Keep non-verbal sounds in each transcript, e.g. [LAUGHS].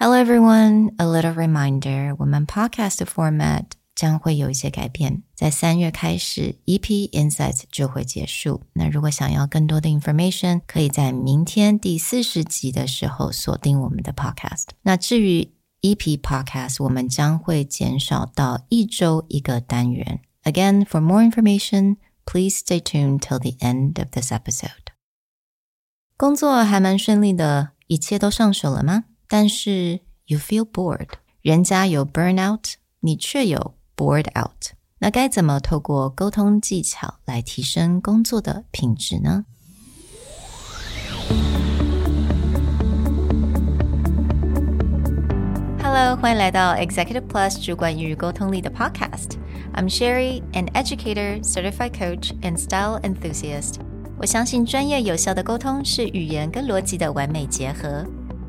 Hello everyone, a little reminder，我们 podcast format 将会有一些改变，在三月开始，EP Insights 就会结束。那如果想要更多的 information，可以在明天第四十集的时候锁定我们的 podcast。那至于 EP podcast，我们将会减少到一周一个单元。Again, for more information, please stay tuned till the end of this episode. 工作还蛮顺利的，一切都上手了吗？ 但是 you feel bored，人家有 burnout，你却有 bored out。那该怎么透过沟通技巧来提升工作的品质呢？Hello，欢迎来到 Executive Plus 主管与沟通力的 Podcast。I'm Sherry, an educator, certified coach, and style enthusiast。我相信专业有效的沟通是语言跟逻辑的完美结合。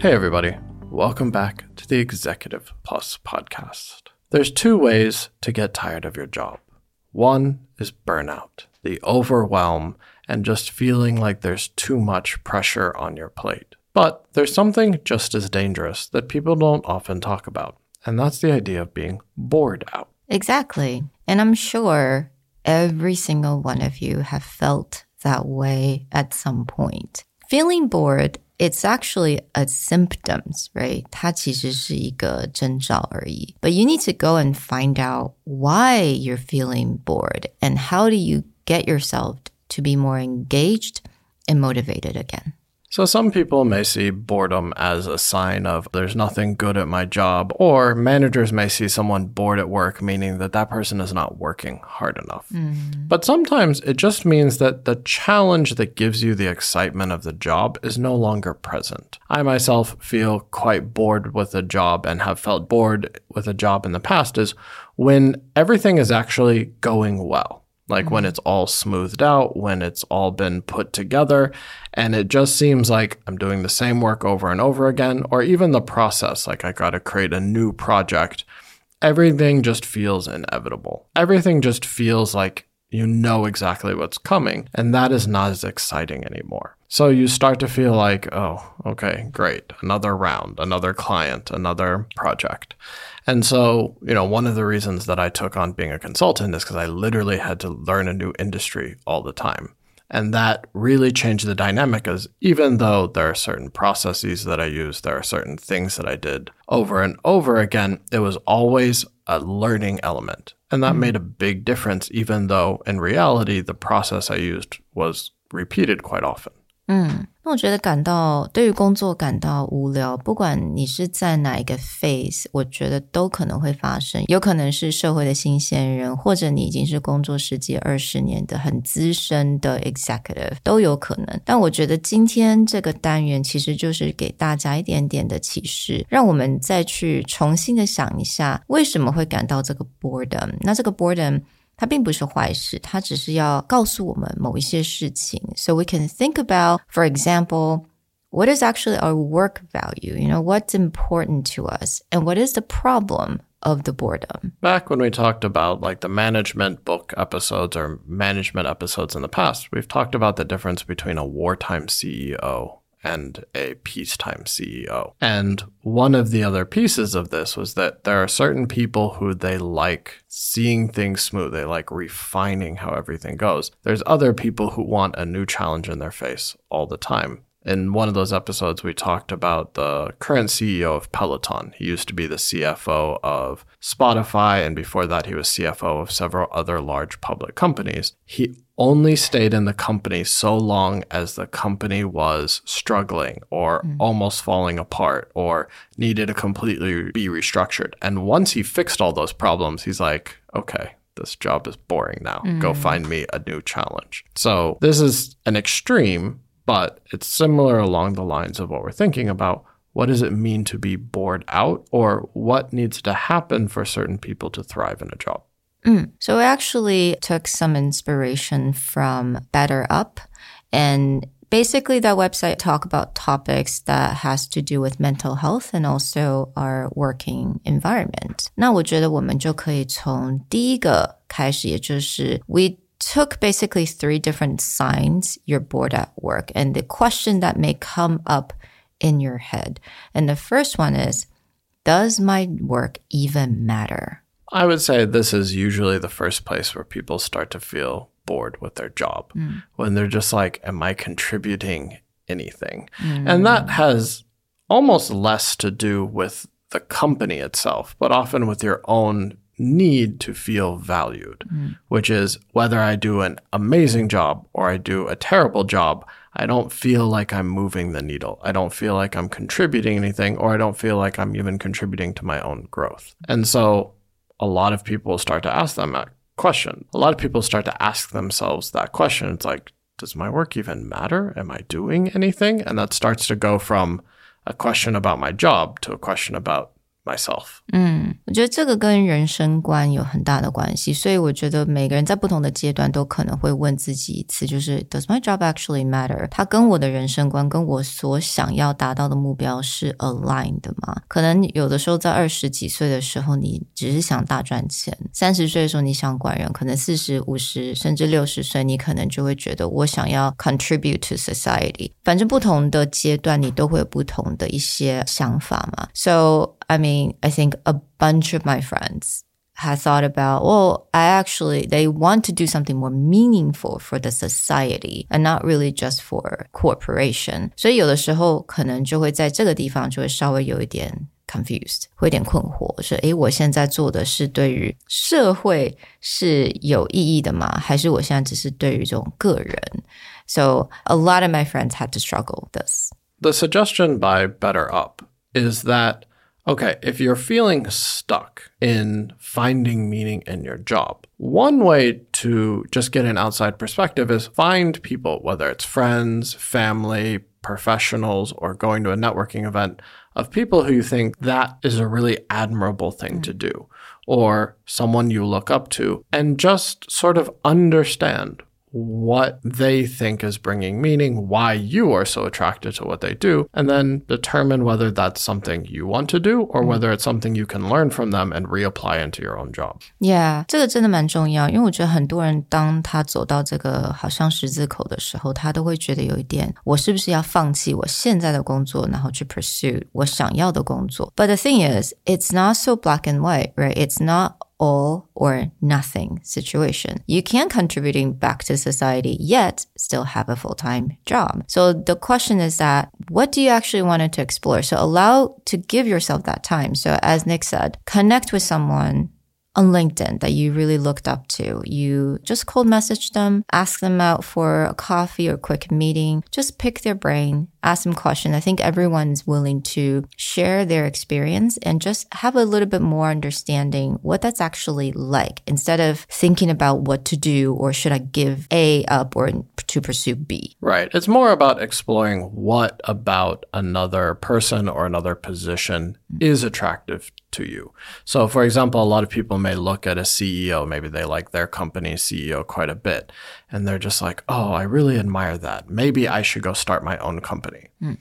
Hey, everybody. Welcome back to the Executive Plus podcast. There's two ways to get tired of your job. One is burnout, the overwhelm, and just feeling like there's too much pressure on your plate. But there's something just as dangerous that people don't often talk about, and that's the idea of being bored out. Exactly. And I'm sure every single one of you have felt that way at some point. Feeling bored it's actually a symptoms, right? 它其实是一个征兆而已. But you need to go and find out why you're feeling bored and how do you get yourself to be more engaged and motivated again. So, some people may see boredom as a sign of there's nothing good at my job, or managers may see someone bored at work, meaning that that person is not working hard enough. Mm. But sometimes it just means that the challenge that gives you the excitement of the job is no longer present. I myself feel quite bored with a job and have felt bored with a job in the past is when everything is actually going well like mm-hmm. when it's all smoothed out, when it's all been put together. And it just seems like I'm doing the same work over and over again, or even the process, like I got to create a new project. Everything just feels inevitable. Everything just feels like you know exactly what's coming, and that is not as exciting anymore. So you start to feel like, oh, okay, great. Another round, another client, another project. And so, you know, one of the reasons that I took on being a consultant is because I literally had to learn a new industry all the time. And that really changed the dynamic as even though there are certain processes that I use, there are certain things that I did over and over again, it was always a learning element. And that mm-hmm. made a big difference, even though in reality, the process I used was repeated quite often. 嗯，那我觉得感到对于工作感到无聊，不管你是在哪一个 phase，我觉得都可能会发生。有可能是社会的新鲜人，或者你已经是工作十几二十年的很资深的 executive 都有可能。但我觉得今天这个单元其实就是给大家一点点的启示，让我们再去重新的想一下，为什么会感到这个 boredom？那这个 boredom。它并不是坏事，它只是要告诉我们某一些事情。So we can think about, for example, what is actually our work value? You know, what's important to us, and what is the problem of the boredom. Back when we talked about like the management book episodes or management episodes in the past, we've talked about the difference between a wartime CEO and a peacetime CEO. And one of the other pieces of this was that there are certain people who they like seeing things smooth. They like refining how everything goes. There's other people who want a new challenge in their face all the time. In one of those episodes, we talked about the current CEO of Peloton. He used to be the CFO of Spotify, and before that, he was CFO of several other large public companies. He only stayed in the company so long as the company was struggling or mm. almost falling apart or needed to completely be restructured. And once he fixed all those problems, he's like, okay, this job is boring now. Go find me a new challenge. So this is an extreme, but it's similar along the lines of what we're thinking about. What does it mean to be bored out, or what needs to happen for certain people to thrive in a job? Mm. So, I actually took some inspiration from BetterUp. And basically, that website talk about topics that has to do with mental health and also our working environment. 那我觉得我们就可以从第一个开始，也就是 we took basically three different signs you're bored at work and the question that may come up in your head. And the first one is, does my work even matter? I would say this is usually the first place where people start to feel bored with their job hmm. when they're just like, Am I contributing anything? Hmm. And that has almost less to do with the company itself, but often with your own need to feel valued, which is whether I do an amazing job or I do a terrible job, I don't feel like I'm moving the needle. I don't feel like I'm contributing anything, or I don't feel like I'm even contributing to my own growth. And so a lot of people start to ask them that question. A lot of people start to ask themselves that question. It's like, does my work even matter? Am I doing anything? And that starts to go from a question about my job to a question about myself. 我觉得这个跟人生观有很大的关系，所以我觉得每个人在不同的阶段都可能会问自己一次，就是 Does my job actually matter？它跟我的人生观、跟我所想要达到的目标是 aligned 的吗？可能有的时候在二十几岁的时候，你只是想大赚钱；三十岁的时候你想管人；可能四十五十甚至六十岁，你可能就会觉得我想要 contribute to society。反正不同的阶段，你都会有不同的一些想法嘛。So I mean, I think a bunch of my friends had thought about, well, I actually, they want to do something more meaningful for the society and not really just for corporation. 所以有的时候可能就会在这个地方就会稍微有一点 confused，会有点困惑，说，诶，我现在做的是对于社会是有意义的吗？还是我现在只是对于这种个人？So a lot of my friends had to struggle this. The suggestion by BetterUp is that okay, if you're feeling stuck in finding meaning in your job, one way to just get an outside perspective is find people, whether it's friends, family, professionals, or going to a networking event, of people who you think that is a really admirable thing to mm. do, or someone you look up to, and just sort of understand what they think is bringing meaning, why you are so attracted to what they do, and then determine whether that's something you want to do or whether it's something you can learn from them and reapply into your own job. Yeah，这个真的蛮重要，因为我觉得很多人当他走到这个好像十字口的时候，他都会觉得有一点，我是不是要放弃我现在的工作，然后去 pursue 我想要的工作？But the thing is, it's not so black and white, right? It's not all or nothing situation. You can contributing back to society yet still have a full-time job. So the question is that what do you actually want to explore? So allow to give yourself that time. So as Nick said, connect with someone on LinkedIn that you really looked up to. You just cold message them, ask them out for a coffee or quick meeting, just pick their brain, ask them questions. I think everyone's willing to share their experience and just have a little bit more understanding what that's actually like instead of thinking about what to do or should I give A up or to pursue B. Right. It's more about exploring what about another person or another position mm-hmm. is attractive to you. So, for example, a lot of people may look at a CEO, maybe they like their company CEO quite a bit, and they're just like, oh, I really admire that. Maybe I should go start my own company. Hmm.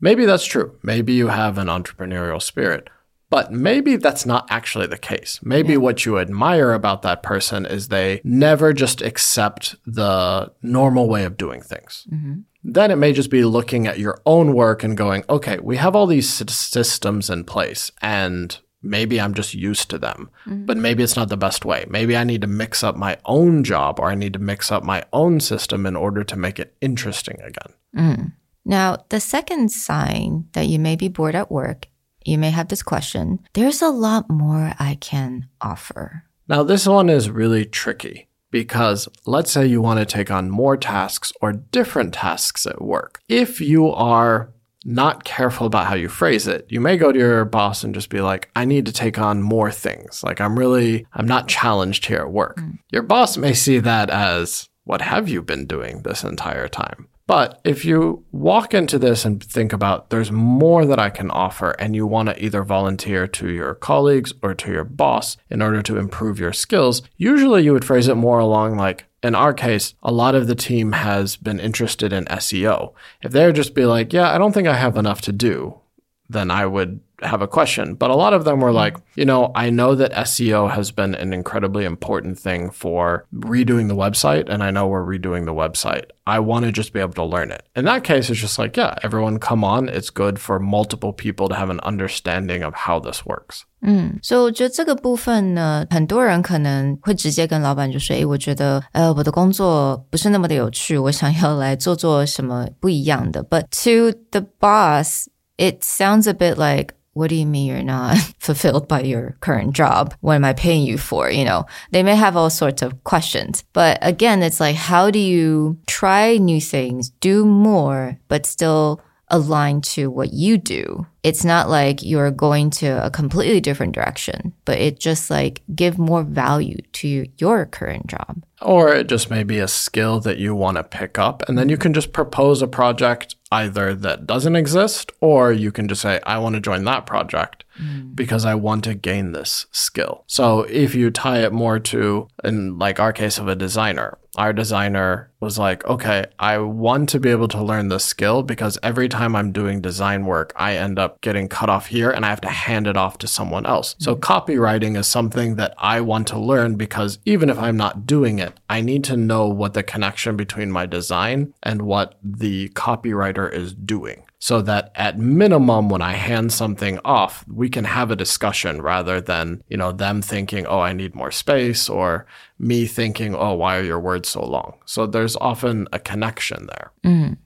Maybe that's true. Maybe you have an entrepreneurial spirit. But maybe that's not actually the case. Maybe what you admire about that person is they never just accept the normal way of doing things. Mm-hmm. Then it may just be looking at your own work and going, okay, we have all these systems in place and maybe I'm just used to them, mm-hmm. but maybe it's not the best way. Maybe I need to mix up my own job or I need to mix up my own system in order to make it interesting again. Mm. Now, the second sign that you may be bored at work, you may have this question there's a lot more I can offer. Now, this one is really tricky because let's say you want to take on more tasks or different tasks at work. If you are not careful about how you phrase it, you may go to your boss and just be like, I need to take on more things. Like, I'm really, I'm not challenged here at work. Mm. Your boss may see that as, what have you been doing this entire time? But if you walk into this and think about there's more that I can offer, and you want to either volunteer to your colleagues or to your boss in order to improve your skills, usually you would phrase it more along like, in our case, a lot of the team has been interested in SEO. If they'd just be like, yeah, I don't think I have enough to do, then I would have a question. But a lot of them were mm-hmm. like, you know, I know that SEO has been an incredibly important thing for redoing the website, and I know we're redoing the website. I want to just be able to learn it. In that case, it's just like, yeah, everyone come on. It's good for multiple people to have an understanding of how this works. 嗯，所以我觉得这个部分呢，很多人可能会直接跟老板就说：“诶，我觉得呃我的工作不是那么的有趣，我想要来做做什么不一样的。” But to the boss, it sounds a bit like what do you mean you're not [LAUGHS] fulfilled by your current job? What am I paying you for? You know, they may have all sorts of questions. But again, it's like, how do you try new things, do more, but still align to what you do? It's not like you're going to a completely different direction, but it just like give more value to your current job. Or it just may be a skill that you want to pick up. And then you can just propose a project either that doesn't exist, or you can just say, I want to join that project mm. because I want to gain this skill. So if you tie it more to, in like our case of a designer, our designer was like, okay, I want to be able to learn this skill because every time I'm doing design work, I end up getting cut off here and I have to hand it off to someone else. Mm. So copywriting is something that I want to learn because even if I'm not doing it, I need to know what the connection between my design and what the copywriter is doing so that at minimum when i hand something off we can have a discussion rather than you know them thinking oh i need more space or me thinking oh why are your words so long so there's often a connection there mm.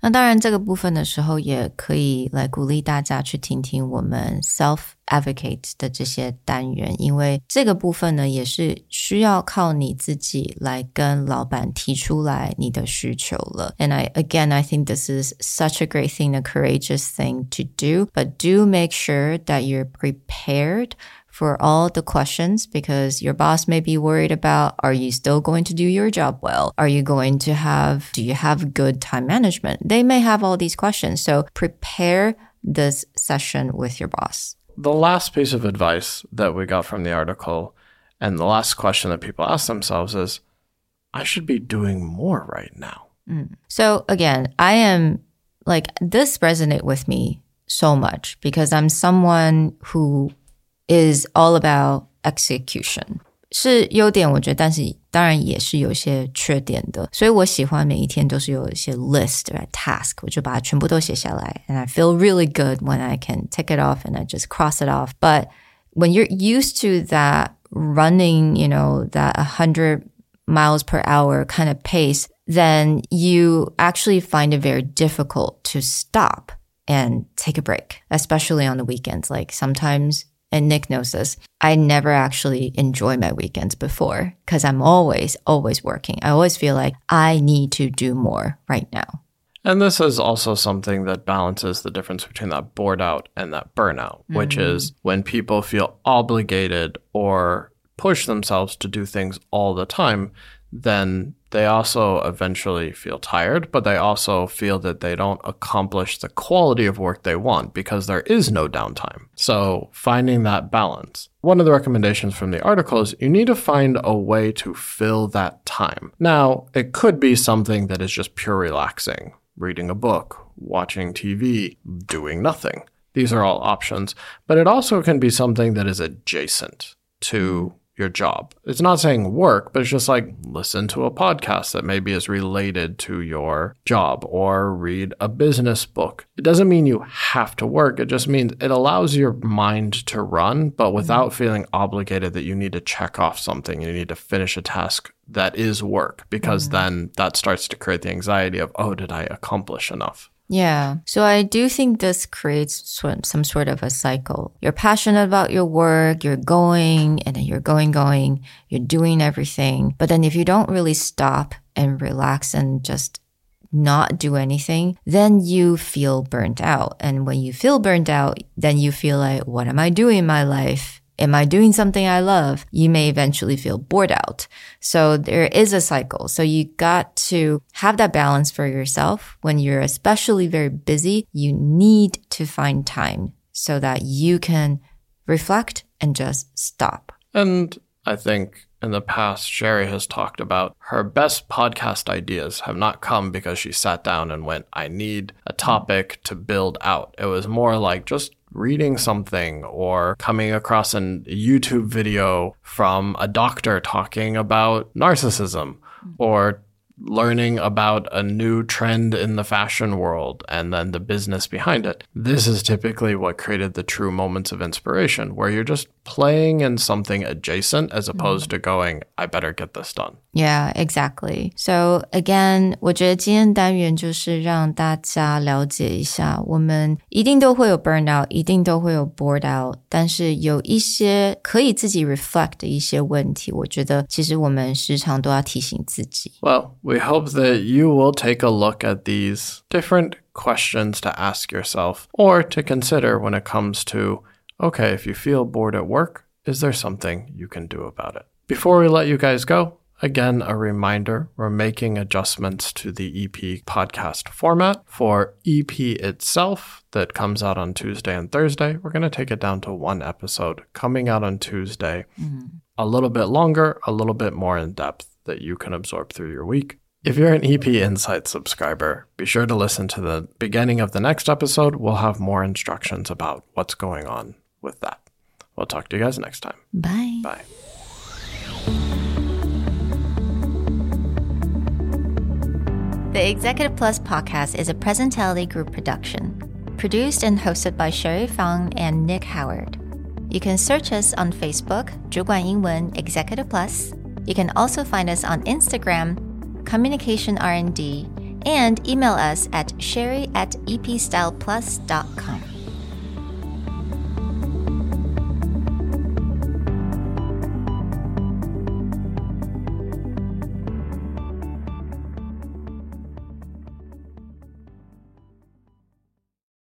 那当然，这个部分的时候，也可以来鼓励大家去听听我们 self advocate 的这些单元，因为这个部分呢，也是需要靠你自己来跟老板提出来你的需求了。And I again, I think this is such a great thing, a courageous thing to do, but do make sure that you're prepared for all the questions because your boss may be worried about are you still going to do your job well? Are you going to have, do you have good time management? They may have all these questions. So prepare this session with your boss. The last piece of advice that we got from the article and the last question that people ask themselves is I should be doing more right now. Mm. So again, I am like, this resonate with me so much because I'm someone who is all about execution. 是优点，我觉得，但是当然也是有一些缺点的。所以我喜欢每一天都是有一些 list task，我就把它全部都写下来，and I feel really good when I can tick it off and I just cross it off. But when you're used to that running, you know, that 100 miles per hour kind of pace, then you actually find it very difficult to stop and take a break, especially on the weekends. Like sometimes and Nick knows this. I never actually enjoy my weekends before because I'm always, always working. I always feel like I need to do more right now. And this is also something that balances the difference between that bored out and that burnout, mm-hmm. which is when people feel obligated or push themselves to do things all the time, then they also eventually feel tired, but they also feel that they don't accomplish the quality of work they want because there is no downtime. So, finding that balance. One of the recommendations from the article is you need to find a way to fill that time. Now, it could be something that is just pure relaxing, reading a book, watching TV, doing nothing. These are all options, but it also can be something that is adjacent to your job. It's not saying work, but it's just like listen to a podcast that maybe is related to your job or read a business book. It doesn't mean you have to work. It just means it allows your mind to run, but without feeling obligated that you need to check off something, you need to finish a task that is work, because mm-hmm. then that starts to create the anxiety of, oh, did I accomplish enough? Yeah. So I do think this creates some sort of a cycle. You're passionate about your work, you're going and then you're going, going, you're doing everything. But then if you don't really stop and relax and just not do anything, then you feel burnt out. And when you feel burnt out, then you feel like, what am I doing in my life? Am I doing something I love? You may eventually feel bored out. So there is a cycle. So you got to have that balance for yourself. When you're especially very busy, you need to find time so that you can reflect and just stop. And I think in the past, Sherry has talked about her best podcast ideas have not come because she sat down and went, I need a topic to build out. It was more like just reading something or coming across a YouTube video from a doctor talking about narcissism or learning about a new trend in the fashion world and then the business behind it. This is typically what created the true moments of inspiration, where you're just playing in something adjacent as opposed mm. to going, I better get this done. Yeah, exactly. So again，我觉得今天单元就是让大家了解一下，我们一定都会有 burnout，一定都会有 bored out，但是有一些可以自己 reflect 的一些问题，我觉得其实我们时常都要提醒自己。Well, we hope that you will take a look at these different questions to ask yourself or to consider when it comes to okay, if you feel bored at work, is there something you can do about it? Before we let you guys go, Again, a reminder we're making adjustments to the EP podcast format. For EP itself, that comes out on Tuesday and Thursday, we're going to take it down to one episode coming out on Tuesday. Mm. A little bit longer, a little bit more in depth that you can absorb through your week. If you're an EP Insight subscriber, be sure to listen to the beginning of the next episode. We'll have more instructions about what's going on with that. We'll talk to you guys next time. Bye. Bye. The Executive Plus podcast is a Presentality Group production, produced and hosted by Sherry Fang and Nick Howard. You can search us on Facebook, 主管英文 Executive Plus. you can also find us on Instagram, Communication R&D, and email us at sherry at epstyleplus.com.